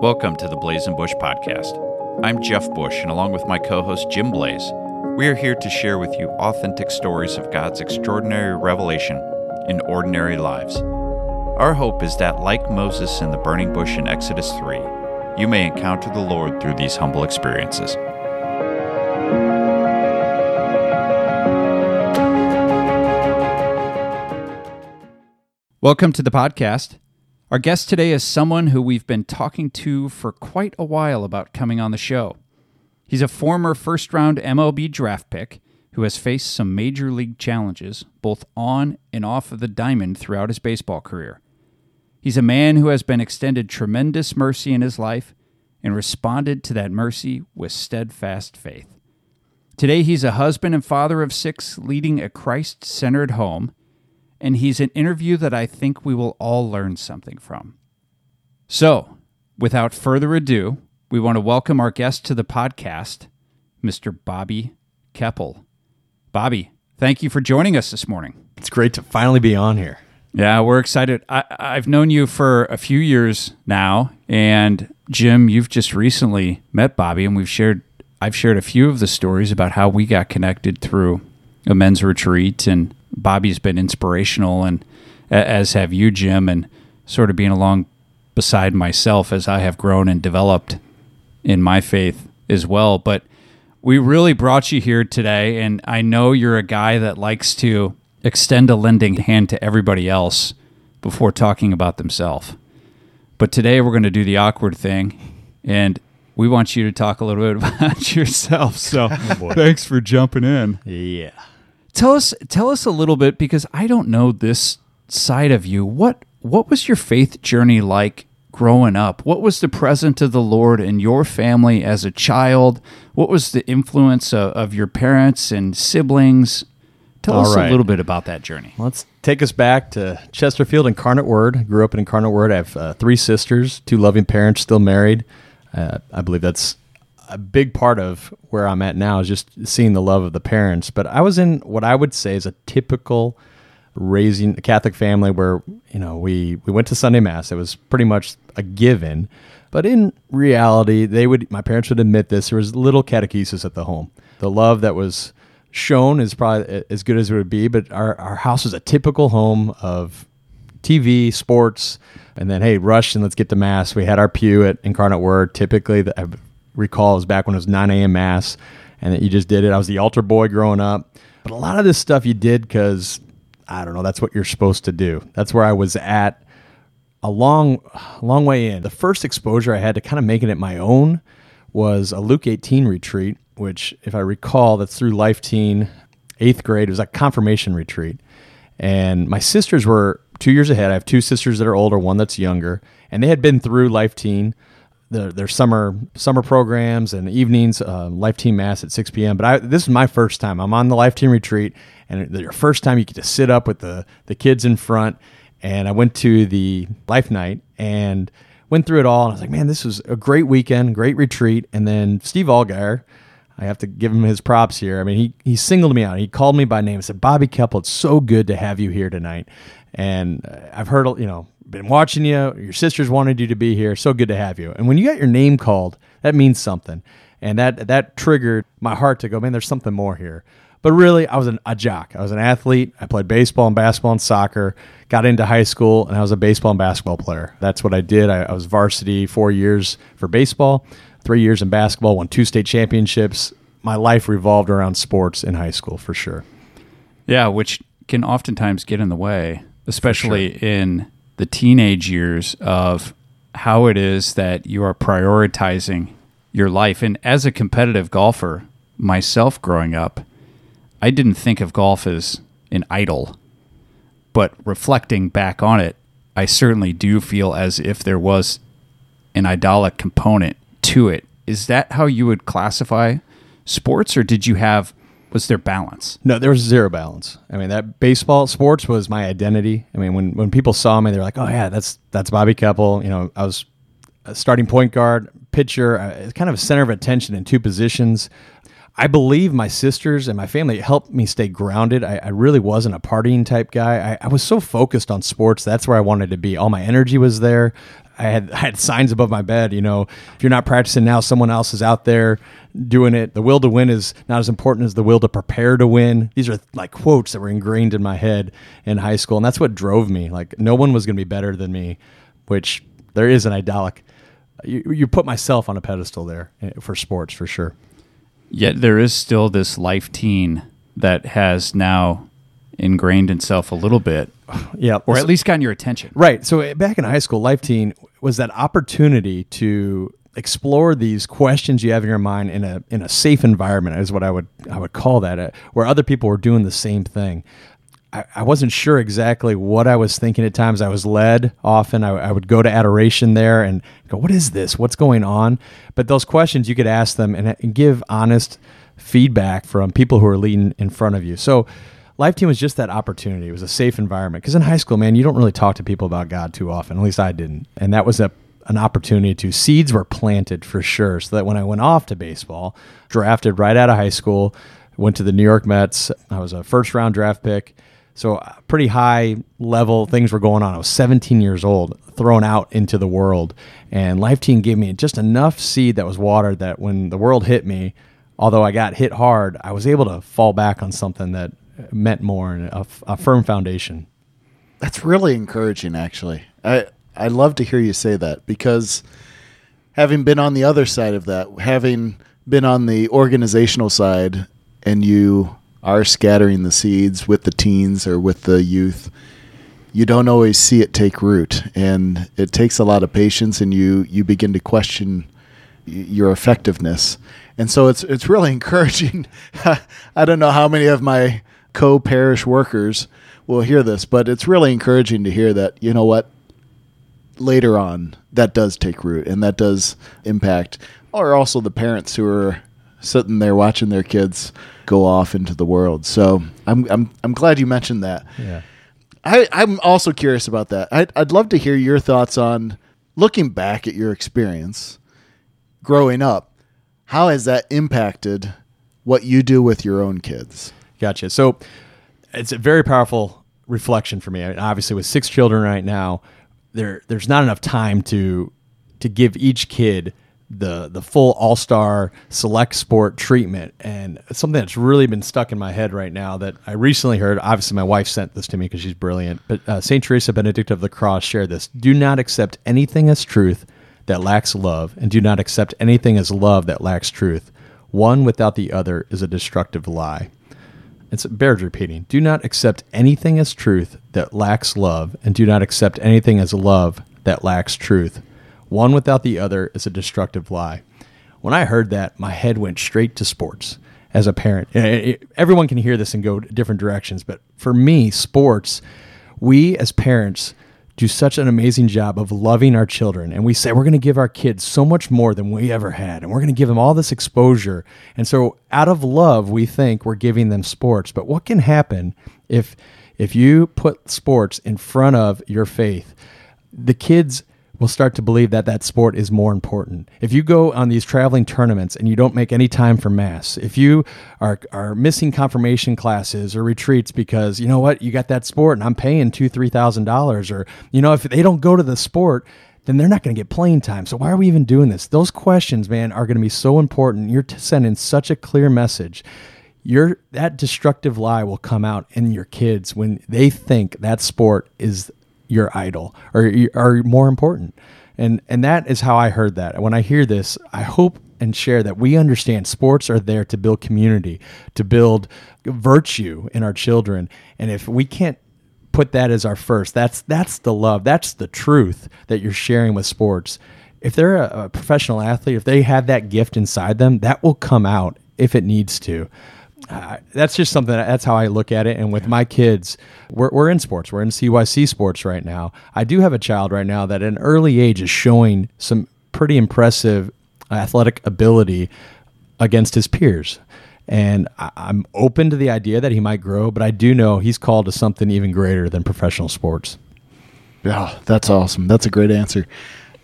Welcome to the Blaze and Bush podcast. I'm Jeff Bush, and along with my co host Jim Blaze, we are here to share with you authentic stories of God's extraordinary revelation in ordinary lives. Our hope is that, like Moses in the burning bush in Exodus 3, you may encounter the Lord through these humble experiences. Welcome to the podcast. Our guest today is someone who we've been talking to for quite a while about coming on the show. He's a former first round MLB draft pick who has faced some major league challenges, both on and off of the diamond, throughout his baseball career. He's a man who has been extended tremendous mercy in his life and responded to that mercy with steadfast faith. Today, he's a husband and father of six, leading a Christ centered home and he's an interview that I think we will all learn something from. So, without further ado, we want to welcome our guest to the podcast, Mr. Bobby Keppel. Bobby, thank you for joining us this morning. It's great to finally be on here. Yeah, we're excited. I, have known you for a few years now, and Jim, you've just recently met Bobby, and we've shared. I've shared a few of the stories about how we got connected through a men's retreat and Bobby's been inspirational, and as have you, Jim, and sort of being along beside myself as I have grown and developed in my faith as well. But we really brought you here today, and I know you're a guy that likes to extend a lending hand to everybody else before talking about themselves. But today we're going to do the awkward thing, and we want you to talk a little bit about yourself. So oh thanks for jumping in. Yeah. Tell us tell us a little bit because I don't know this side of you. What what was your faith journey like growing up? What was the presence of the Lord in your family as a child? What was the influence of, of your parents and siblings? Tell All us right. a little bit about that journey. Let's take us back to Chesterfield, Incarnate Word. I grew up in Incarnate Word. I have uh, three sisters, two loving parents, still married. Uh, I believe that's a big part of where I'm at now is just seeing the love of the parents. But I was in what I would say is a typical raising a Catholic family where you know we we went to Sunday mass. It was pretty much a given. But in reality, they would my parents would admit this. There was little catechesis at the home. The love that was shown is probably as good as it would be. But our our house was a typical home of TV, sports, and then hey, rush and let's get to mass. We had our pew at Incarnate Word. Typically, the, recall was back when it was 9 a.m. mass and that you just did it. I was the altar boy growing up. But a lot of this stuff you did because, I don't know, that's what you're supposed to do. That's where I was at a long, long way in. The first exposure I had to kind of making it my own was a Luke 18 retreat, which, if I recall, that's through Life Teen, eighth grade. It was a confirmation retreat. And my sisters were two years ahead. I have two sisters that are older, one that's younger, and they had been through Life Teen their, their summer summer programs and evenings, uh, Life Teen Mass at 6 p.m. But I, this is my first time. I'm on the Life Teen retreat, and your first time you get to sit up with the the kids in front. And I went to the Life Night and went through it all. And I was like, man, this was a great weekend, great retreat. And then Steve Allgaier, I have to give him his props here. I mean, he he singled me out. He called me by name. and said, Bobby Keppel, it's so good to have you here tonight. And uh, I've heard, you know, been watching you. Your sisters wanted you to be here. So good to have you. And when you got your name called, that means something. And that that triggered my heart to go, man, there's something more here. But really, I was an, a jock. I was an athlete. I played baseball and basketball and soccer. Got into high school, and I was a baseball and basketball player. That's what I did. I, I was varsity four years for baseball, three years in basketball, won two state championships. My life revolved around sports in high school for sure. Yeah, which can oftentimes get in the way, especially sure. in the teenage years of how it is that you are prioritizing your life. And as a competitive golfer, myself growing up, I didn't think of golf as an idol. But reflecting back on it, I certainly do feel as if there was an idolic component to it. Is that how you would classify sports, or did you have was there balance? No, there was zero balance. I mean, that baseball sports was my identity. I mean, when when people saw me, they're like, "Oh yeah, that's that's Bobby Keppel." You know, I was a starting point guard, pitcher, uh, kind of a center of attention in two positions. I believe my sisters and my family helped me stay grounded. I, I really wasn't a partying type guy. I, I, was so focused on sports. That's where I wanted to be. All my energy was there. I had, I had signs above my bed. You know, if you're not practicing now, someone else is out there doing it. The will to win is not as important as the will to prepare to win. These are like quotes that were ingrained in my head in high school. And that's what drove me. Like, no one was going to be better than me, which there is an idyllic. You, you put myself on a pedestal there eh, for sports for sure. Yet there is still this life teen that has now ingrained itself a little bit. Yeah. Or at least gotten your attention. Right. So back in high school, Life Teen was that opportunity to explore these questions you have in your mind in a in a safe environment is what I would I would call that uh, where other people were doing the same thing. I, I, wasn't sure exactly what I was thinking at times. I was led often. I, I, would go to adoration there and go, What is this? What's going on? But those questions you could ask them and, and give honest feedback from people who are leading in front of you. So, Life Teen was just that opportunity. It was a safe environment. Because in high school, man, you don't really talk to people about God too often. At least I didn't. And that was a, an opportunity to. Seeds were planted for sure. So that when I went off to baseball, drafted right out of high school, went to the New York Mets. I was a first round draft pick so uh, pretty high level things were going on. I was 17 years old, thrown out into the world, and Life Teen gave me just enough seed that was watered that when the world hit me, although I got hit hard, I was able to fall back on something that meant more and a, a firm foundation. That's really encouraging, actually. I I love to hear you say that because having been on the other side of that, having been on the organizational side, and you are scattering the seeds with the teens or with the youth, you don't always see it take root, and it takes a lot of patience, and you you begin to question your effectiveness. And so it's it's really encouraging. I don't know how many of my co-parish workers will hear this, but it's really encouraging to hear that you know what later on that does take root and that does impact or also the parents who are sitting there watching their kids go off into the world. So I'm I'm I'm glad you mentioned that. Yeah. I, I'm also curious about that. I'd, I'd love to hear your thoughts on looking back at your experience growing up. How has that impacted what you do with your own kids? Gotcha. So it's a very powerful reflection for me. I mean, obviously, with six children right now, there there's not enough time to to give each kid the the full all star select sport treatment, and something that's really been stuck in my head right now. That I recently heard. Obviously, my wife sent this to me because she's brilliant. But uh, Saint Teresa Benedict of the Cross shared this: Do not accept anything as truth that lacks love, and do not accept anything as love that lacks truth. One without the other is a destructive lie. It's bears repeating. Do not accept anything as truth that lacks love, and do not accept anything as love that lacks truth. One without the other is a destructive lie. When I heard that, my head went straight to sports as a parent. Eh, eh, eh, everyone can hear this and go different directions, but for me, sports, we as parents do such an amazing job of loving our children. And we say we're going to give our kids so much more than we ever had. And we're going to give them all this exposure. And so out of love, we think we're giving them sports. But what can happen if if you put sports in front of your faith? The kids will start to believe that that sport is more important. If you go on these traveling tournaments and you don't make any time for mass, if you are are missing confirmation classes or retreats because you know what you got that sport and I'm paying two three thousand dollars, or you know if they don't go to the sport, then they're not going to get playing time. So why are we even doing this? Those questions, man, are going to be so important. You're sending such a clear message. Your that destructive lie will come out in your kids when they think that sport is your idol or are more important. And and that is how I heard that. When I hear this, I hope and share that we understand sports are there to build community, to build virtue in our children. And if we can't put that as our first, that's that's the love, that's the truth that you're sharing with sports. If they're a, a professional athlete, if they have that gift inside them, that will come out if it needs to uh, that's just something that's how I look at it. And with my kids, we're, we're in sports, we're in CYC sports right now. I do have a child right now that at an early age is showing some pretty impressive athletic ability against his peers. And I, I'm open to the idea that he might grow, but I do know he's called to something even greater than professional sports. Yeah, that's awesome. That's a great answer.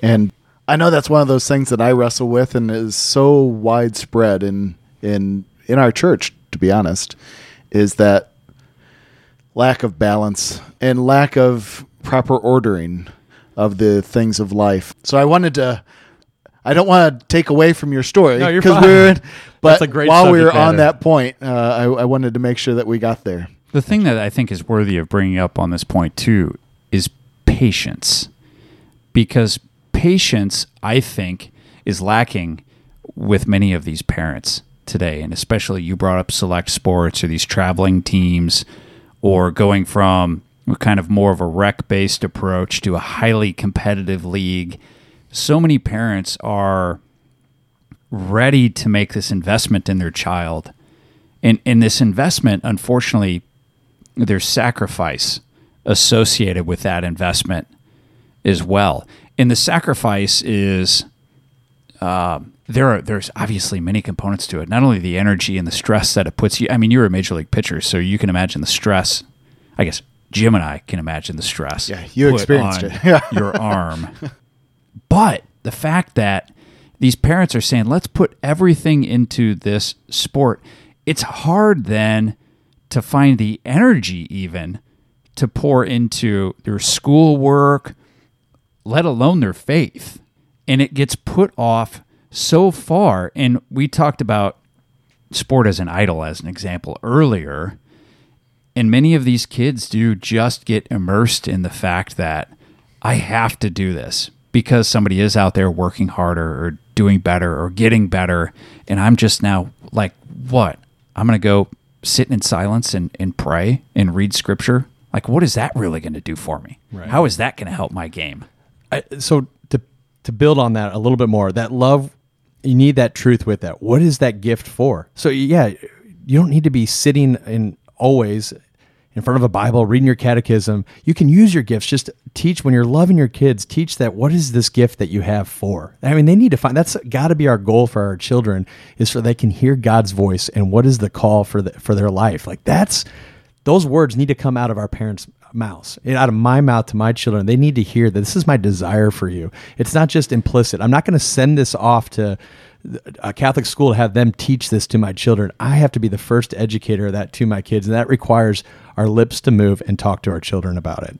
And I know that's one of those things that I wrestle with and is so widespread in in in our church, to be honest, is that lack of balance and lack of proper ordering of the things of life. So I wanted to. I don't want to take away from your story because fine. we're in, but That's a great while we were subject on that point, uh, I, I wanted to make sure that we got there. The thing that I think is worthy of bringing up on this point too is patience. Because patience, I think, is lacking with many of these parents today. And especially you brought up select sports or these traveling teams or going from kind of more of a rec based approach to a highly competitive league. So many parents are ready to make this investment in their child. And, and this investment, unfortunately, there's sacrifice associated with that investment as well. And the sacrifice is um, there are there's obviously many components to it. Not only the energy and the stress that it puts you. I mean, you're a major league pitcher, so you can imagine the stress. I guess Jim and I can imagine the stress. Yeah, you experienced it. Yeah. your arm. But the fact that these parents are saying, let's put everything into this sport, it's hard then to find the energy even to pour into their schoolwork, let alone their faith. And it gets put off so far. And we talked about sport as an idol as an example earlier. And many of these kids do just get immersed in the fact that I have to do this because somebody is out there working harder or doing better or getting better. And I'm just now like, what? I'm going to go sit in silence and, and pray and read scripture. Like, what is that really going to do for me? Right. How is that going to help my game? I, so to to build on that a little bit more, that love, you need that truth with that. What is that gift for? So yeah, you don't need to be sitting in always in front of a Bible reading your catechism. You can use your gifts. Just teach when you're loving your kids. Teach that what is this gift that you have for. I mean, they need to find. That's got to be our goal for our children is so they can hear God's voice and what is the call for the, for their life. Like that's those words need to come out of our parents' mouths, and out of my mouth to my children. They need to hear that this is my desire for you. It's not just implicit. I'm not going to send this off to a Catholic school to have them teach this to my children. I have to be the first educator of that to my kids, and that requires our lips to move and talk to our children about it.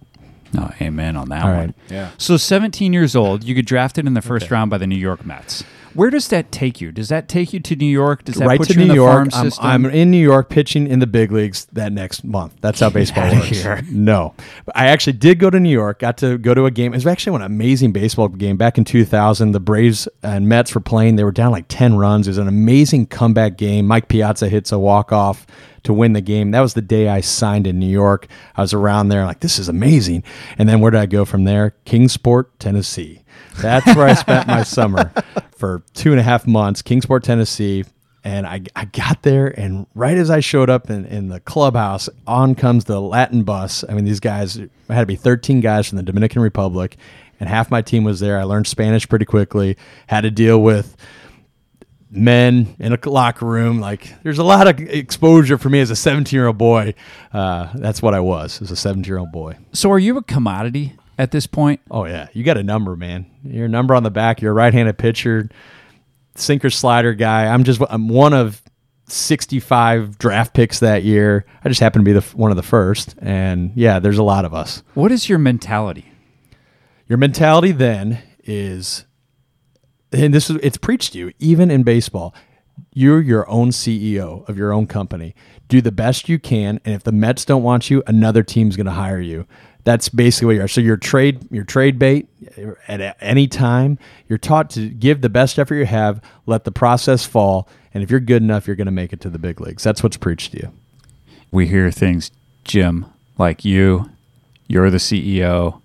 No, amen on that All one. right. Yeah. So 17 years old, you get drafted in the first round by the New York Mets. Where does that take you? Does that take you to New York? Does that right put to you in New the farm York. I'm, system? I'm in New York pitching in the big leagues that next month. That's how baseball works. here. No, But I actually did go to New York. Got to go to a game. It was actually an amazing baseball game back in 2000. The Braves and Mets were playing. They were down like 10 runs. It was an amazing comeback game. Mike Piazza hits a walk off to win the game. That was the day I signed in New York. I was around there like this is amazing. And then where did I go from there? Kingsport, Tennessee. That's where I spent my summer for two and a half months. Kingsport, Tennessee. And I, I got there, and right as I showed up in, in the clubhouse, on comes the Latin bus. I mean, these guys, had to be 13 guys from the Dominican Republic, and half my team was there. I learned Spanish pretty quickly, had to deal with men in a locker room. Like, there's a lot of exposure for me as a 17 year old boy. Uh, that's what I was, as a 17 year old boy. so are you a commodity at this point? Oh yeah, you got a number, man. Your number on the back. You're a right-handed pitcher, sinker slider guy. I'm just I'm one of 65 draft picks that year. I just happen to be the one of the first, and yeah, there's a lot of us. What is your mentality? Your mentality then is, and this is it's preached to you even in baseball. You're your own CEO of your own company. Do the best you can, and if the Mets don't want you, another team's going to hire you. That's basically what you are. So your trade, your trade bait at any time. You're taught to give the best effort you have, let the process fall, and if you're good enough, you're going to make it to the big leagues. That's what's preached to you. We hear things, Jim, like you, you're the CEO,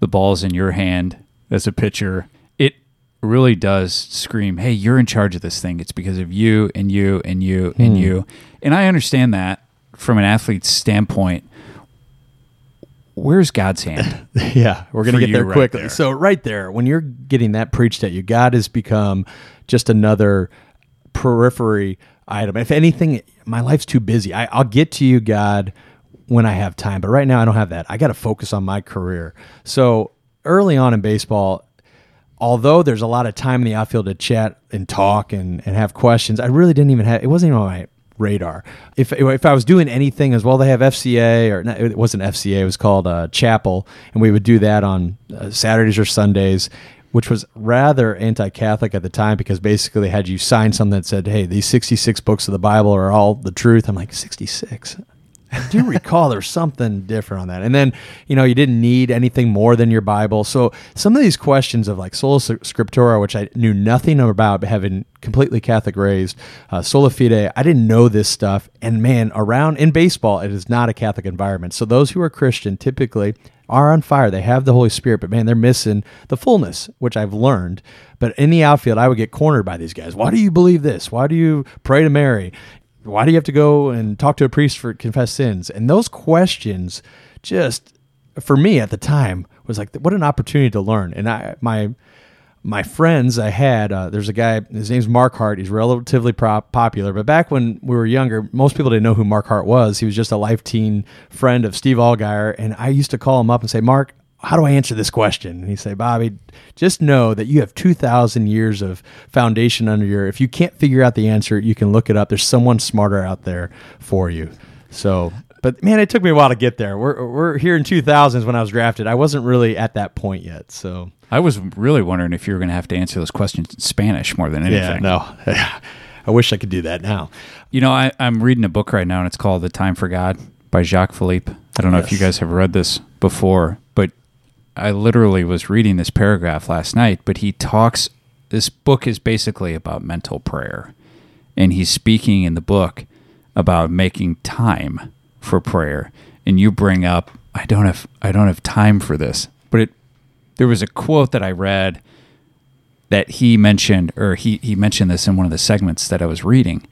the ball's in your hand as a pitcher. It really does scream, hey, you're in charge of this thing. It's because of you and you and you and hmm. you. And I understand that from an athlete's standpoint. Where's God's hand? Yeah, we're going to get there right quickly. there. So, right there, when you're getting that preached at you, God has become just another periphery item. If anything, my life's too busy. I, I'll get to you, God, when I have time. But right now, I don't have that. I got to focus on my career. So, early on in baseball, although there's a lot of time in the outfield to chat and talk and, and have questions, I really didn't even have it wasn't even on my radar. If if I was doing anything as well, they have FCA or it wasn't FCA, it was called uh, Chapel, and we would do that on uh, Saturdays or Sundays. Which was rather anti-Catholic at the time because basically they had you sign something that said, "Hey, these 66 books of the Bible are all the truth." I'm like, "66? I do recall there's something different on that. And then, you know, you didn't need anything more than your Bible. So some of these questions of like sola scriptura, which I knew nothing about, having completely Catholic raised, uh, sola fide, I didn't know this stuff. And man, around in baseball, it is not a Catholic environment. So those who are Christian typically are on fire. They have the Holy Spirit, but man, they're missing the fullness, which I've learned. But in the outfield, I would get cornered by these guys. Why do you believe this? Why do you pray to Mary? Why do you have to go and talk to a priest for confess sins? And those questions just for me at the time was like what an opportunity to learn. And I my my friends I had, uh, there's a guy, his name's Mark Hart. He's relatively prop- popular, but back when we were younger, most people didn't know who Mark Hart was. He was just a life teen friend of Steve Allgaier. And I used to call him up and say, Mark, how do I answer this question? And he say, Bobby, just know that you have 2,000 years of foundation under your. If you can't figure out the answer, you can look it up. There's someone smarter out there for you. So, but man, it took me a while to get there. We're, we're here in 2000s when I was drafted. I wasn't really at that point yet. So, I was really wondering if you were going to have to answer those questions in Spanish more than anything. Yeah, no. I wish I could do that now. You know, I, I'm reading a book right now, and it's called The Time for God by Jacques Philippe. I don't know yes. if you guys have read this before, I literally was reading this paragraph last night, but he talks. This book is basically about mental prayer, and he's speaking in the book about making time for prayer. And you bring up, I don't have, I don't have time for this, but it. There was a quote that I read that he mentioned, or he he mentioned this in one of the segments that I was reading,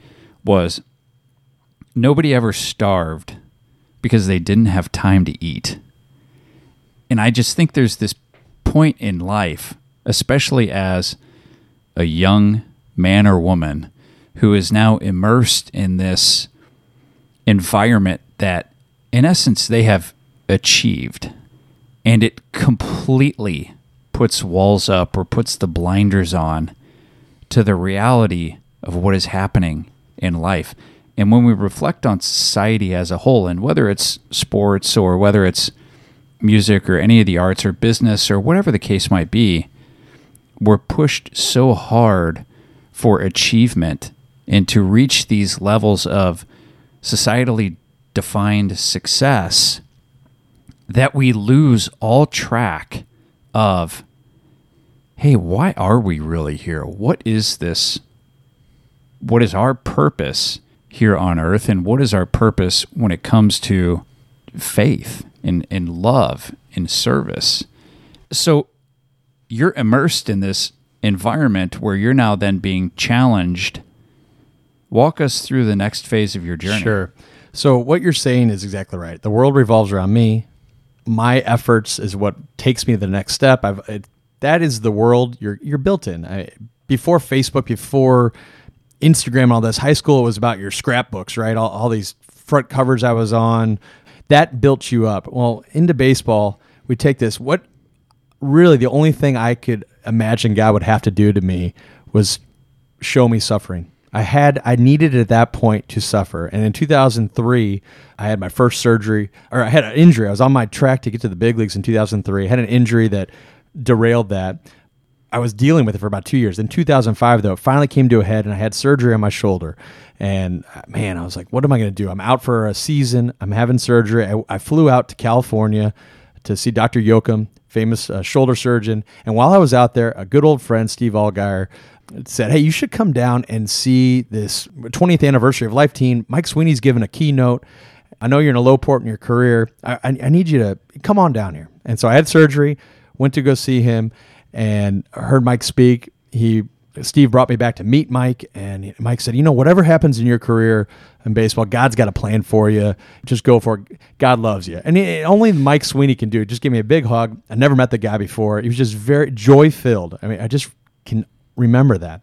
was nobody ever starved because they didn't have time to eat and I just think there's this point in life, especially as a young man or woman who is now immersed in this environment that, in essence, they have achieved. And it completely puts walls up or puts the blinders on to the reality of what is happening in life. And when we reflect on society as a whole, and whether it's sports or whether it's music or any of the arts or business or whatever the case might be, we're pushed so hard for achievement and to reach these levels of societally defined success that we lose all track of hey, why are we really here? What is this? What is our purpose here on earth? And what is our purpose when it comes to faith in, in love, in service. So you're immersed in this environment where you're now then being challenged. Walk us through the next phase of your journey. Sure. So what you're saying is exactly right. The world revolves around me. My efforts is what takes me to the next step. I've it, that is the world you're you're built in. I, before Facebook, before Instagram, all this. High school was about your scrapbooks, right? All, all these front covers I was on, that built you up. Well, into baseball, we take this. What really the only thing I could imagine God would have to do to me was show me suffering. I had I needed at that point to suffer. And in 2003, I had my first surgery or I had an injury. I was on my track to get to the big leagues in 2003. I had an injury that derailed that. I was dealing with it for about 2 years. In 2005 though, it finally came to a head and I had surgery on my shoulder. And uh, man, I was like, what am I going to do? I'm out for a season. I'm having surgery. I, I flew out to California to see Dr. Yocum, famous uh, shoulder surgeon. And while I was out there, a good old friend, Steve Allgaier, said, Hey, you should come down and see this 20th anniversary of Life Teen. Mike Sweeney's given a keynote. I know you're in a low point in your career. I, I, I need you to come on down here. And so I had surgery, went to go see him, and heard Mike speak. He Steve brought me back to meet Mike, and Mike said, "You know, whatever happens in your career in baseball, God's got a plan for you. Just go for it. God loves you." And it, only Mike Sweeney can do it. Just give me a big hug. I never met the guy before. He was just very joy filled. I mean, I just can remember that.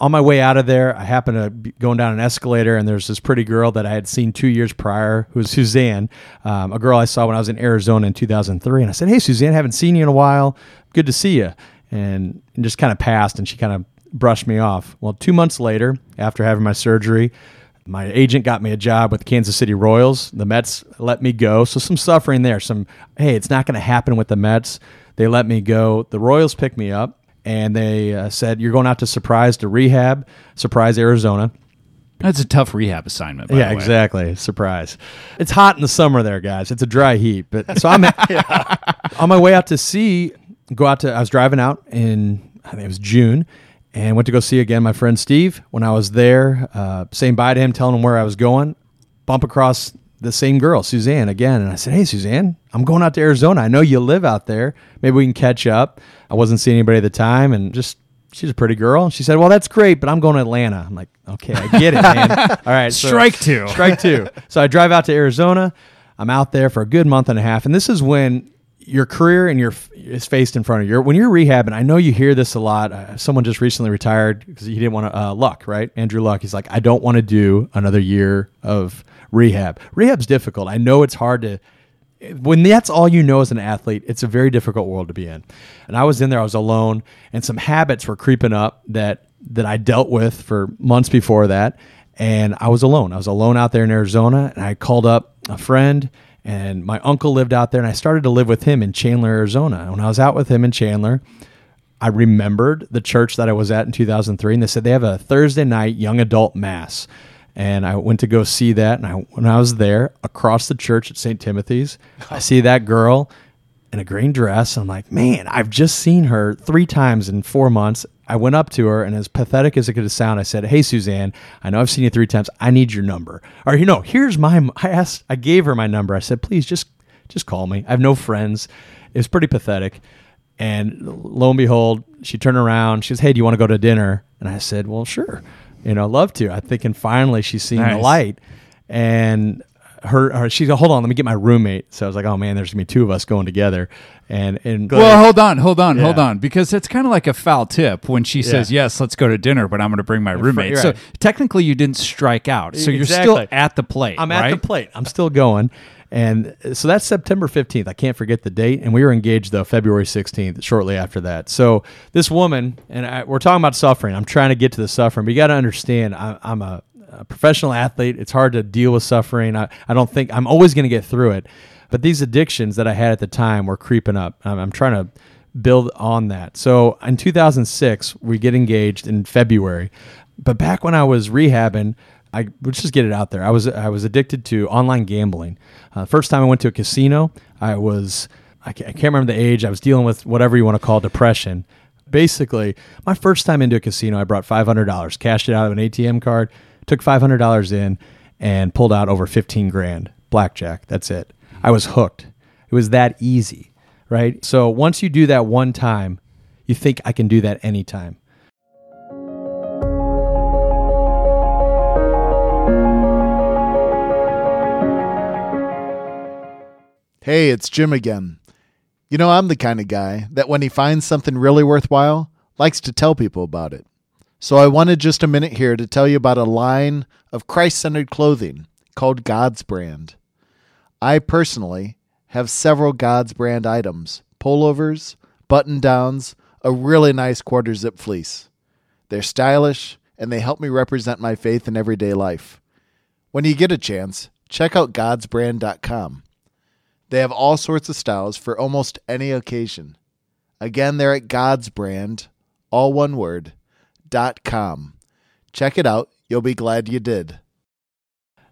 On my way out of there, I happened to be going down an escalator, and there's this pretty girl that I had seen two years prior, who was Suzanne, um, a girl I saw when I was in Arizona in 2003. And I said, "Hey, Suzanne, haven't seen you in a while. Good to see you." and, and just kind of passed, and she kind of brushed me off. Well, two months later, after having my surgery, my agent got me a job with the Kansas City Royals. The Mets let me go. So some suffering there. Some, hey, it's not going to happen with the Mets. They let me go. The Royals picked me up and they uh, said, You're going out to Surprise to rehab, Surprise, Arizona. That's a tough rehab assignment. By yeah, the way. exactly. Surprise. It's hot in the summer there, guys. It's a dry heat. But so I'm on my way out to see, go out to, I was driving out in, I think it was June, and went to go see again my friend Steve. When I was there, uh, saying bye to him, telling him where I was going, bump across the same girl, Suzanne, again. And I said, Hey, Suzanne, I'm going out to Arizona. I know you live out there. Maybe we can catch up. I wasn't seeing anybody at the time and just, she's a pretty girl. And she said, Well, that's great, but I'm going to Atlanta. I'm like, Okay, I get it, man. All right. so- Strike two. strike two. So I drive out to Arizona. I'm out there for a good month and a half. And this is when your career and your is faced in front of you. When you're rehabbing, I know you hear this a lot. Uh, someone just recently retired because he didn't want to. Uh, Luck, right? Andrew Luck. He's like, I don't want to do another year of rehab. Rehab's difficult. I know it's hard to. When that's all you know as an athlete, it's a very difficult world to be in. And I was in there. I was alone, and some habits were creeping up that that I dealt with for months before that. And I was alone. I was alone out there in Arizona, and I called up a friend and my uncle lived out there and I started to live with him in Chandler, Arizona. When I was out with him in Chandler, I remembered the church that I was at in 2003 and they said they have a Thursday night young adult mass. And I went to go see that and I when I was there across the church at St. Timothy's, I see that girl in a green dress. And I'm like, man, I've just seen her three times in four months. I went up to her, and as pathetic as it could sound, I said, "Hey, Suzanne, I know I've seen you three times. I need your number, or you know, here's my." I asked, I gave her my number. I said, "Please, just just call me. I have no friends." It was pretty pathetic. And lo and behold, she turned around. She goes, "Hey, do you want to go to dinner?" And I said, "Well, sure. You know, love to." I think, and finally she's seeing the light, and her, her she said, "Hold on, let me get my roommate." So I was like, "Oh man, there's gonna be two of us going together." And and Well, hold on, hold on, hold on, because it's kind of like a foul tip when she says, "Yes, let's go to dinner," but I'm going to bring my roommate. you're So technically, you didn't strike out. So you're still at the plate. I'm right? at the plate. I'm still going. And uh, so that's September 15th. I can't forget the date. And we were engaged, though, February 16th, shortly after that. So this woman, and I, we're talking about suffering. I'm trying to get to the suffering, but you got to understand, I, I'm a, a professional athlete. It's hard to deal with suffering. I, I don't think I'm always going to get through it. But these addictions that I had at the time were creeping up. I'm, I'm trying to build on that. So in 2006, we get engaged in February. But back when I was rehabbing, I let's just get it out there. I was I was addicted to online gambling. Uh, first time I went to a casino, I was I can't, I can't remember the age. I was dealing with whatever you want to call depression. Basically, my first time into a casino, I brought five hundred dollars, cashed it out of an ATM card, took five hundred dollars in, and pulled out over fifteen grand blackjack. That's it. I was hooked. It was that easy, right? So once you do that one time, you think I can do that anytime. Hey, it's Jim again. You know, I'm the kind of guy that when he finds something really worthwhile, likes to tell people about it. So I wanted just a minute here to tell you about a line of Christ centered clothing called God's Brand. I personally have several God's Brand items pullovers, button downs, a really nice quarter zip fleece. They're stylish and they help me represent my faith in everyday life. When you get a chance, check out godsbrand.com. They have all sorts of styles for almost any occasion. Again, they're at God's Brand, all one word, dot com. Check it out. You'll be glad you did.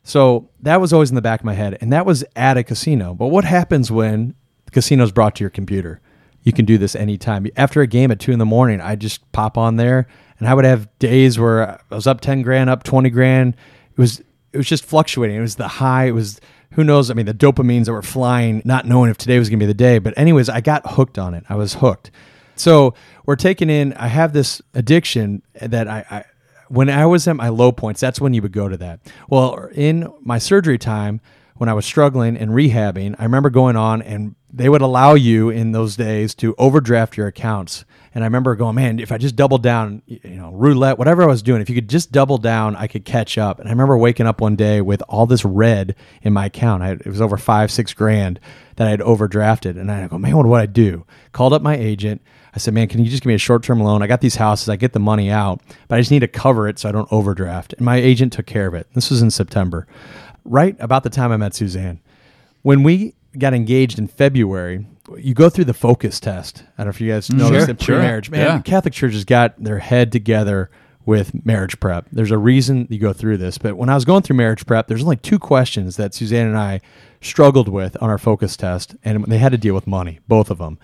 So that was always in the back of my head, and that was at a casino. But what happens when the casino's brought to your computer? You can do this anytime. After a game at two in the morning, I just pop on there, and I would have days where I was up ten grand, up twenty grand. It was it was just fluctuating. It was the high. It was who knows? I mean, the dopamines that were flying, not knowing if today was going to be the day. But anyways, I got hooked on it. I was hooked. So we're taking in. I have this addiction that I, I when I was at my low points, that's when you would go to that. Well, in my surgery time, when I was struggling and rehabbing, I remember going on and they would allow you in those days to overdraft your accounts. And I remember going, man, if I just doubled down, you know, roulette, whatever I was doing, if you could just double down, I could catch up. And I remember waking up one day with all this red in my account. I, it was over five, six grand that I had overdrafted. And I go, man, what do I do? Called up my agent. I said, man, can you just give me a short term loan? I got these houses. I get the money out, but I just need to cover it so I don't overdraft. And my agent took care of it. This was in September, right about the time I met Suzanne. When we got engaged in February, you go through the focus test. I don't know if you guys mm-hmm. know Sure, this pre-marriage. Man, Yeah. Catholic Church has got their head together with marriage prep. There's a reason you go through this. But when I was going through marriage prep, there's only two questions that Suzanne and I struggled with on our focus test, and they had to deal with money, both of them.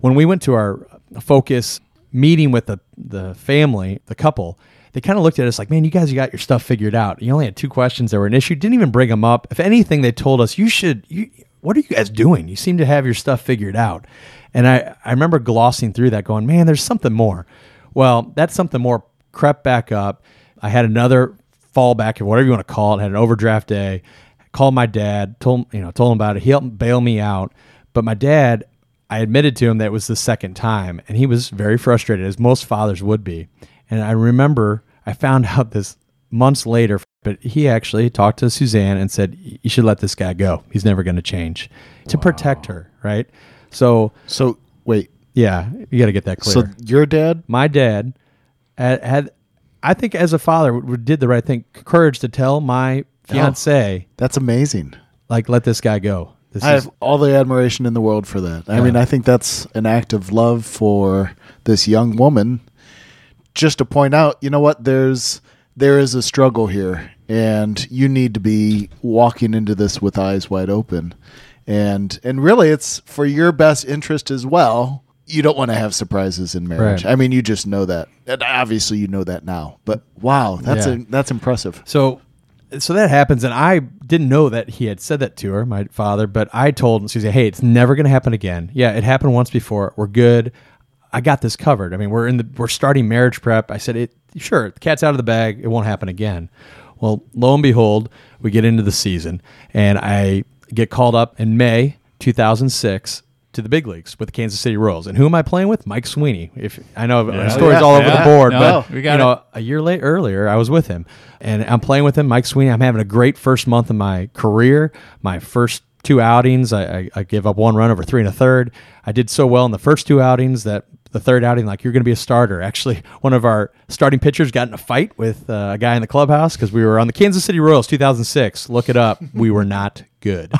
When we went to our focus meeting with the, the family, the couple, they kind of looked at us like, man, you guys you got your stuff figured out. You only had two questions that were an issue. Didn't even bring them up. If anything, they told us, you should, you, what are you guys doing? You seem to have your stuff figured out. And I, I remember glossing through that going, man, there's something more. Well, that something more crept back up. I had another fallback or whatever you want to call it, had an overdraft day, called my dad, told you know, told him about it. He helped bail me out. But my dad, I admitted to him that it was the second time, and he was very frustrated, as most fathers would be. And I remember I found out this months later, but he actually talked to Suzanne and said, You should let this guy go. He's never going to change to protect her, right? So, So wait. yeah, you got to get that clear. So your dad? my dad had, had, I think, as a father, did the right thing. Courage to tell my fiance, That's amazing. like, let this guy go. This I is have all the admiration in the world for that. I mean, I think that's an act of love for this young woman. Just to point out, you know what? There's there is a struggle here, and you need to be walking into this with eyes wide open, and and really, it's for your best interest as well. You don't want to have surprises in marriage. Right. I mean, you just know that. And obviously, you know that now. But wow, that's Yeah. a, that's impressive. So, so that happens, and I didn't know that he had said that to her, my father. But I told Susie, "Hey, it's never going to happen again. Yeah, it happened once before. We're good. I got this covered. I mean, we're in the we're starting marriage prep. I said, it sure, the cat's out of the bag. It won't happen again. Well, lo and behold, we get into the season, and I get called up in May 2006 to the big leagues with the Kansas City Royals. And who am I playing with? Mike Sweeney. If I know Yeah. stories Yeah. all over the board, No, but you know, it. a year late earlier, I was with him, and I'm playing with him, Mike Sweeney. I'm having a great first month of my career. My first two outings, I, I, I give up one run over three and a third. I did so well in the first two outings that the third outing, like you're going to be a starter. Actually, one of our starting pitchers got in a fight with uh, a guy in the clubhouse because we were on the Kansas City Royals 2006. Look it up. we were not good.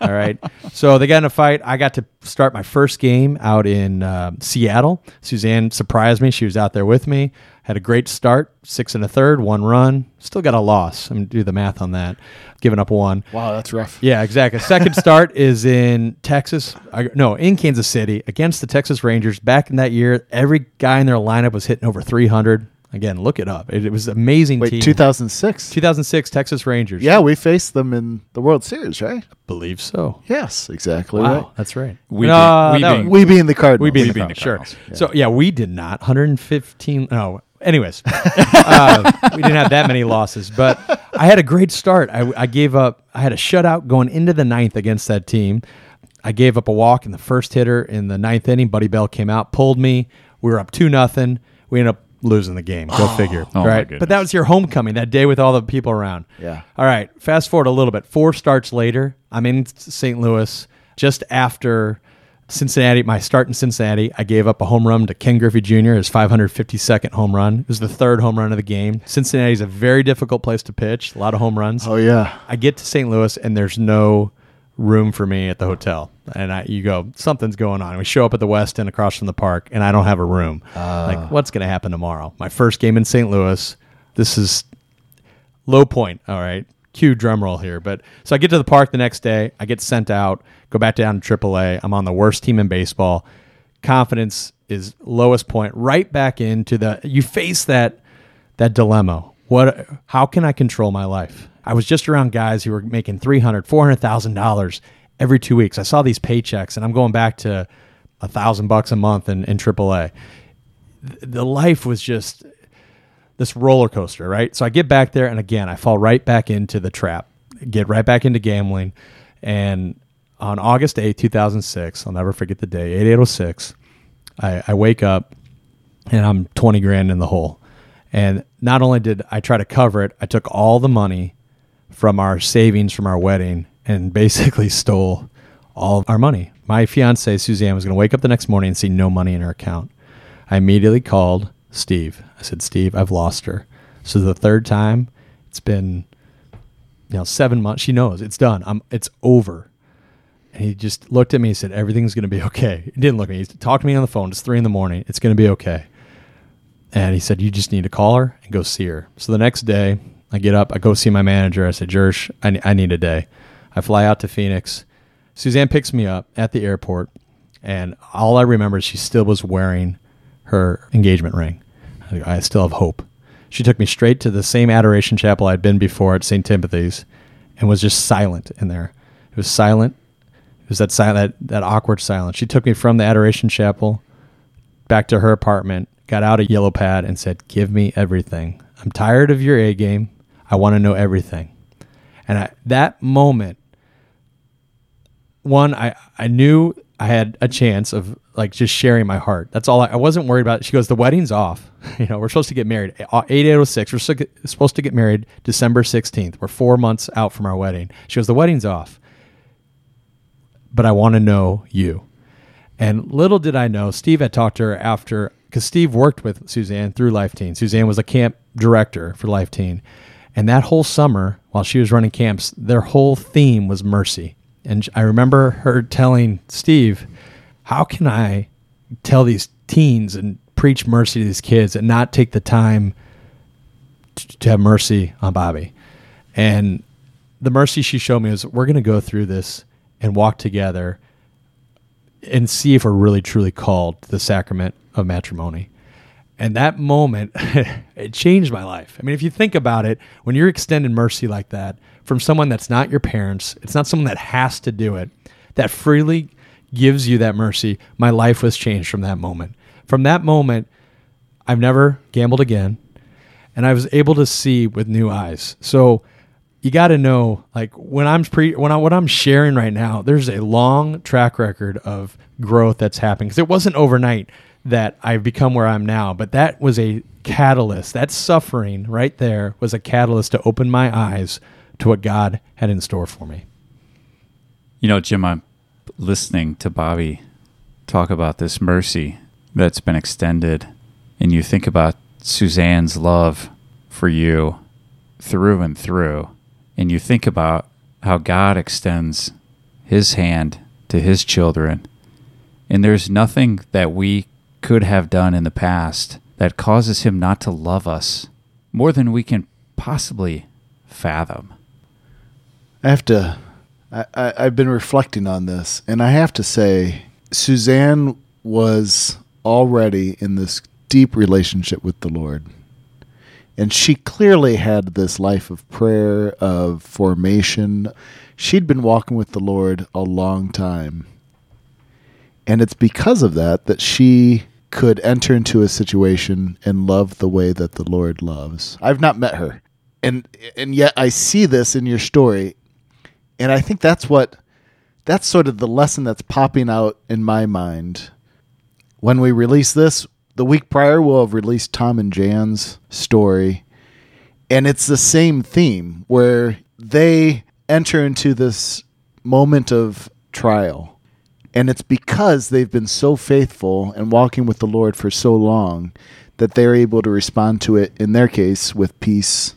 All right. So they got in a fight. I got to start my first game out in uh, Seattle. Suzanne surprised me. She was out there with me. Had a great start, six and a third, one run. Still got a loss. I'm gonna do the math on that. Giving up one. Wow, that's rough. Yeah, exactly. Second start is in Texas. I, no, in Kansas City against the Texas Rangers. Back in that year, every guy in their lineup was hitting over 300. Again, look it up. It, it was amazing Wait, team. 2006. 2006 Texas Rangers. Yeah, we faced them in the World Series, right? I believe so. Yes, exactly Wow, right. that's right. We No, being- we that being- was- We being the Cardinals. we being We the being the Cardinals, sure. Cardinals, So yeah, we did not 115. No, anyways, uh, we didn't have that many losses, but I had a great start. I, I gave up. I had a shutout going into the ninth against that team. I gave up a walk in the first hitter in the ninth inning. Buddy Bell came out, pulled me. We were up two nothing. We ended up losing the game. Go figure. Oh, right, but that was your homecoming that day with all the people around. Yeah. All right. Fast forward a little bit. Four starts later, I'm in St. Louis just after Cincinnati. My start in Cincinnati, I gave up a home run to Ken Griffey Jr. His 552nd home run. It was the third home run of the game. Cincinnati's a very difficult place to pitch. A lot of home runs. Oh yeah. I get to St. Louis and there's no room for me at the hotel. And I, you go, something's going on. We show up at the West End across from the park, and I don't have a room. Ah. like, what's going to happen tomorrow? My first game in St. Louis. This is low point. All right. Cue drum roll here. But so I get to the park the next day. I get sent out, go back down to AAA. I'm on the worst team in baseball. Confidence is lowest point. Right back into the you face that that dilemma. What how can I control my life? I was just around guys who were making 300, 400,000 dollars every 2 weeks. I saw these paychecks and I'm going back to a thousand bucks a month in, in AAA. The life was just this roller coaster, right? So I get back there, and again, I fall right back into the trap, get right back into gambling, and on August 8, 2006, I'll never forget the day, 8806, I, I wake up and I'm 20 grand in the hole. And not only did I try to cover it, I took all the money from our savings from our wedding and basically stole all our money. My fiance, Suzanne, was going to wake up the next morning and see no money in her account. I immediately called Steve. I said, Steve, I've lost her. So the third time, it's been you know seven months. She knows it's done. I'm it's over. And he just looked at me and said, Everything's gonna be okay. He didn't look at me. He talked to me on the phone. It's three in the morning. It's gonna be okay. And he said, You just need to call her and go see her. So the next day, I get up, I go see my manager. I said, Jersh, I, I need a day. I fly out to Phoenix. Suzanne picks me up at the airport, and all I remember is she still was wearing her engagement ring. I still have hope. She took me straight to the same adoration chapel I'd been before at St. Timothy's and was just silent in there. It was silent. It was that silent, that, that awkward silence. She took me from the adoration chapel back to her apartment, got out a yellow pad, and said, Give me everything. I'm tired of your A game. I want to know everything. And I, that moment, one, I, I knew I had a chance of like just sharing my heart. That's all. I, I wasn't worried about. She goes, the wedding's off. you know, we're supposed to get married uh, eight eight oh six. We're supposed to get married December sixteenth. We're four months out from our wedding. She goes, the wedding's off, but I want to know you. And little did I know, Steve had talked to her after because Steve worked with Suzanne through Life Teen. Suzanne was a camp director for Life Teen, and that whole summer while she was running camps, their whole theme was mercy. And I remember her telling Steve, How can I tell these teens and preach mercy to these kids and not take the time to, to have mercy on Bobby? And the mercy she showed me was we're going to go through this and walk together and see if we're really truly called to the sacrament of matrimony. And that moment, it changed my life. I mean, if you think about it, when you're extending mercy like that from someone that's not your parents, it's not someone that has to do it, that freely gives you that mercy, my life was changed from that moment. From that moment, I've never gambled again, and I was able to see with new eyes. So, you got to know like when i'm pre when i what i'm sharing right now there's a long track record of growth that's happening because it wasn't overnight that I've become where I'm now. But that was a catalyst. That suffering right there was a catalyst to open my eyes to what God had in store for me. You know, Jim, I'm listening to Bobby talk about this mercy that's been extended, and you think about Suzanne's love for you through and through, and you think about how God extends his hand to his children. And there's nothing that we could have done in the past that causes him not to love us more than we can possibly fathom. I have to. I, I, I've been reflecting on this, and I have to say, Suzanne was already in this deep relationship with the Lord. And she clearly had this life of prayer, of formation. She'd been walking with the Lord a long time. And it's because of that that she could enter into a situation and love the way that the Lord loves. I've not met her. And and yet I see this in your story. And I think that's what that's sort of the lesson that's popping out in my mind. When we release this, the week prior we'll have released Tom and Jan's story. And it's the same theme where they enter into this moment of trial and it's because they've been so faithful and walking with the Lord for so long that they're able to respond to it, in their case, with peace,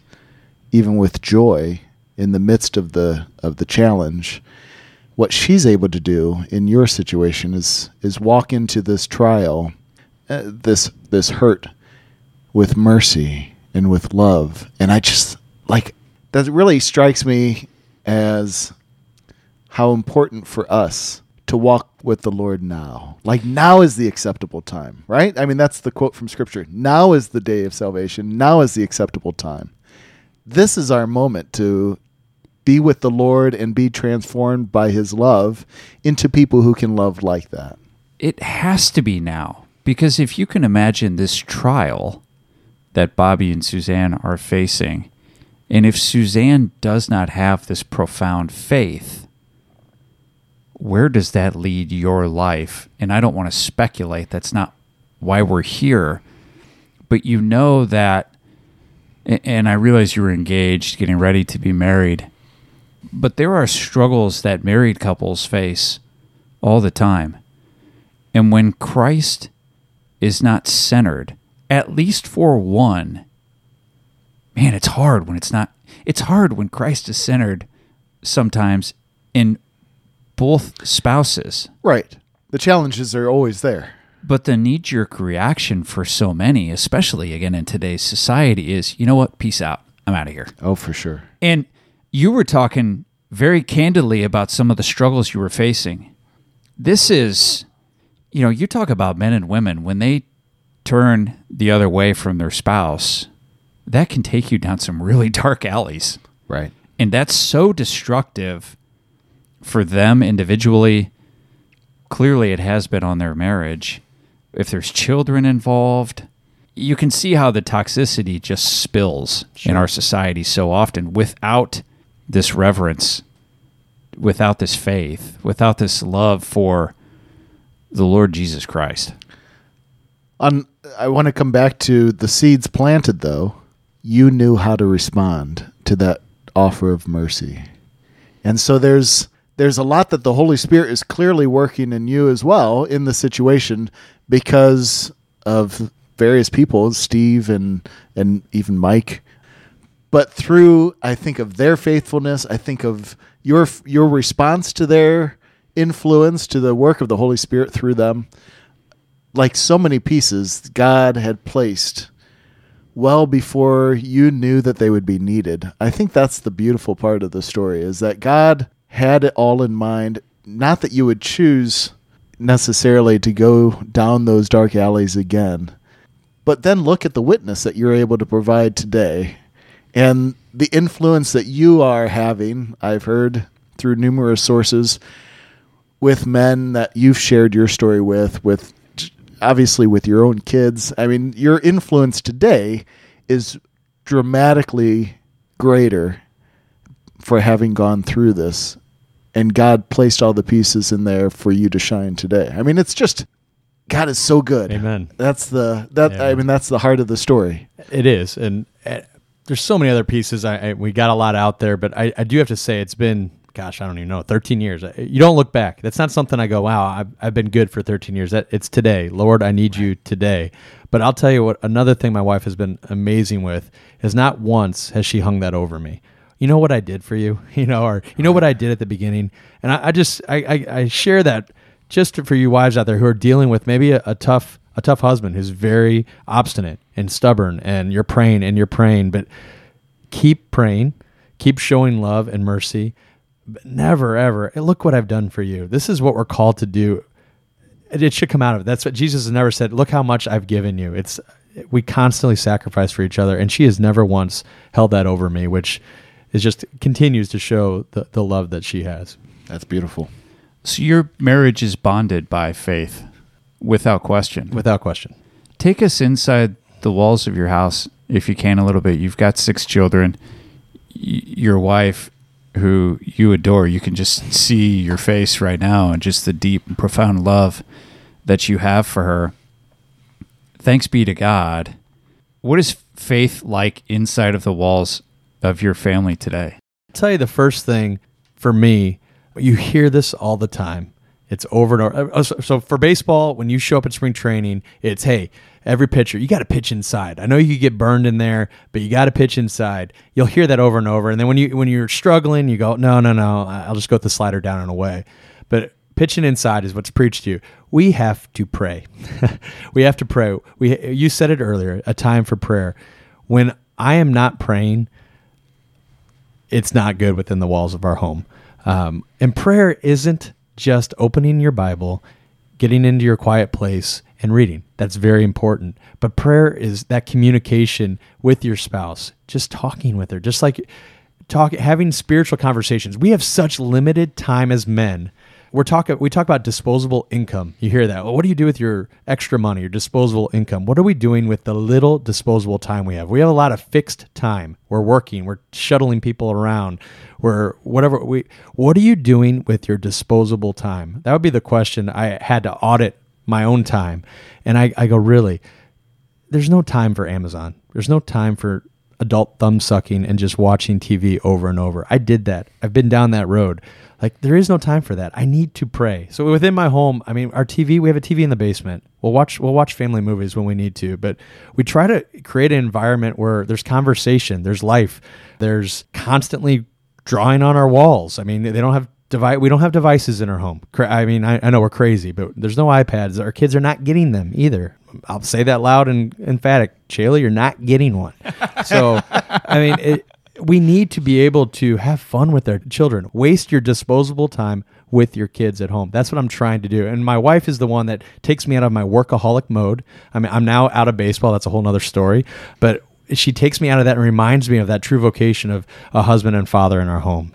even with joy in the midst of the of the challenge. What she's able to do in your situation is is walk into this trial, uh, this this hurt, with mercy and with love, and I just like that. Really strikes me as how important for us to walk with the Lord now. Like now is the acceptable time, right? I mean, that's the quote from Scripture. Now is the day of salvation. Now is the acceptable time. This is our moment to be with the Lord and be transformed by his love into people who can love like that. It has to be now. Because if you can imagine this trial that Bobby and Suzanne are facing, and if Suzanne does not have this profound faith, where does that lead your life? And I don't want to speculate. That's not why we're here. But you know that, and I realize you were engaged, getting ready to be married. But there are struggles that married couples face all the time. And when Christ is not centered, at least for one, man, it's hard when it's not. It's hard when Christ is centered sometimes in both spouses. Right. The challenges are always there. But the knee jerk reaction for so many, especially again in today's society, is you know what? Peace out. I'm out of here. Oh, for sure. And you were talking very candidly about some of the struggles you were facing. This is, you know, you talk about men and women when they turn the other way from their spouse, that can take you down some really dark alleys. Right. And that's so destructive for them individually. Clearly, it has been on their marriage. If there's children involved, you can see how the toxicity just spills in our society so often without this reverence, without this faith, without this love for the Lord Jesus Christ. On I want to come back to the seeds planted though. You knew how to respond to that offer of mercy. And so there's there's a lot that the Holy Spirit is clearly working in you as well in the situation because of various people, Steve and and even Mike. But through I think of their faithfulness, I think of your your response to their influence to the work of the Holy Spirit through them. Like so many pieces God had placed well before you knew that they would be needed. I think that's the beautiful part of the story is that God had it all in mind. Not that you would choose necessarily to go down those dark alleys again, but then look at the witness that you're able to provide today and the influence that you are having. I've heard through numerous sources with men that you've shared your story with, with obviously with your own kids. I mean, your influence today is dramatically greater for having gone through this and God placed all the pieces in there for you to shine today. I mean, it's just God is so good. Amen. That's the that. I mean that's the heart of the story. It is, and uh, there's so many other pieces. I, I we got a lot out there, but I, I do have to say it's been, gosh, I don't even know, 13 years. You don't look back. That's not something I go, wow, I've, I've been good for 13 years. That it's today, Lord, I need you today. But I'll tell you what, another thing my wife has been amazing with is not once has she hung that over me. You know what I did for you, you know, or you know what I did at the beginning, and I, I just I, I, I share that just for you wives out there who are dealing with maybe a, a tough a tough husband who's very obstinate and stubborn and you're praying and you're praying but keep praying keep showing love and mercy but never ever "Hey, look what i've done for you. This is what we're called to do. It, it should come out of it. That's what jesus has never said look how much i've given you. It's we constantly sacrifice for each other and she has never once held that over me which is just continues to show the, the love that she has. That's beautiful. So your marriage is bonded by faith, without question. without question Take us inside the walls of your house, if you can, a little bit. You've got six children. Y- your wife, who you adore, you can just see your face right now and just the deep and profound love that you have for her. Thanks be to God. What is faith like inside of the walls of your family today? I'll tell you the first thing for me, you hear this all the time. It's over and over. Uh, So for baseball, when you show up at spring training, it's hey, every pitcher, you got to pitch inside. I know you get burned in there, but you got to pitch inside. You'll hear that over and over. And then when you when you're struggling, you go, no, no, no, I'll just go with the slider down and away. But pitching inside is what's preached to you. We have to pray. we have to pray. We you said it earlier, a time for prayer. When I am not praying, it's not good within the walls of our home. Um, and prayer isn't just opening your Bible, getting into your quiet place, and reading. That's very important. But prayer is that communication with your spouse, just talking with her, just like talk, having spiritual conversations. We have such limited time as men we're talking we talk about disposable income. You hear that. Well, what do you do with your extra money, your disposable income? What are we doing with the little disposable time we have? We have a lot of fixed time. We're working, we're shuttling people around, we're whatever we what are you doing with your disposable time? That would be the question I had to audit my own time. And I, I go, really? There's no time for Amazon. There's no time for adult thumb sucking and just watching TV over and over. I did that. I've been down that road. Like there is no time for that. I need to pray. So within my home, I mean, our TV, we have a TV in the basement. We'll watch we'll watch family movies when we need to, but we try to create an environment where there's conversation, there's life, there's constantly drawing on our walls. I mean, they don't have device. We don't have devices in our home. I mean, I, I know we're crazy, but there's no iPads. Our kids are not getting them either. I'll say that loud and emphatic. Chayla, you're not getting one. So, I mean, it, we need to be able to have fun with our children. Waste your disposable time with your kids at home. That's what I'm trying to do. And my wife is the one that takes me out of my workaholic mode. I mean, I'm now out of baseball. That's a whole nother story. But she takes me out of that and reminds me of that true vocation of a husband and father in our home.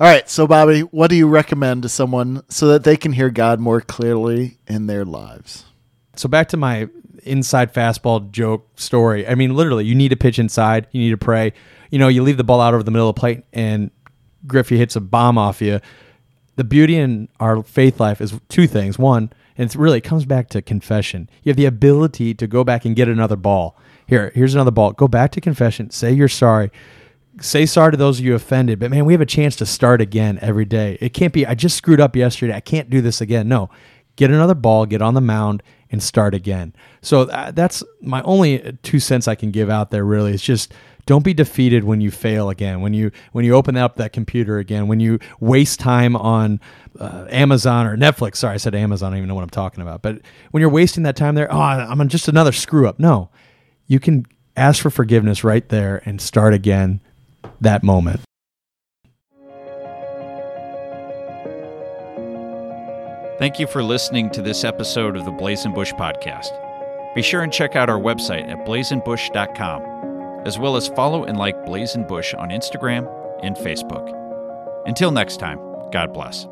All right, so Bobby, what do you recommend to someone so that they can hear God more clearly in their lives? So back to my inside fastball joke story. I mean, literally, you need to pitch inside. You need to pray. You know, you leave the ball out over the middle of the plate, and Griffey hits a bomb off you. The beauty in our faith life is two things. One, and it really comes back to confession. You have the ability to go back and get another ball. Here, here's another ball. Go back to confession. Say you're sorry. Say sorry to those of you offended. But man, we have a chance to start again every day. It can't be, I just screwed up yesterday. I can't do this again. No, get another ball, get on the mound, and start again. So uh, that's my only two cents I can give out there. Really, it's just don't be defeated when you fail again. When you when you open up that computer again. When you waste time on uh, Amazon or Netflix. Sorry, I said Amazon. I don't even know what I'm talking about. But when you're wasting that time there, oh, I'm just another screw up. No, you can ask for forgiveness right there and start again that moment. Thank you for listening to this episode of the Blazing Bush podcast. Be sure and check out our website at blazingbush.com, as well as follow and like Blazing Bush on Instagram and Facebook. Until next time, God bless.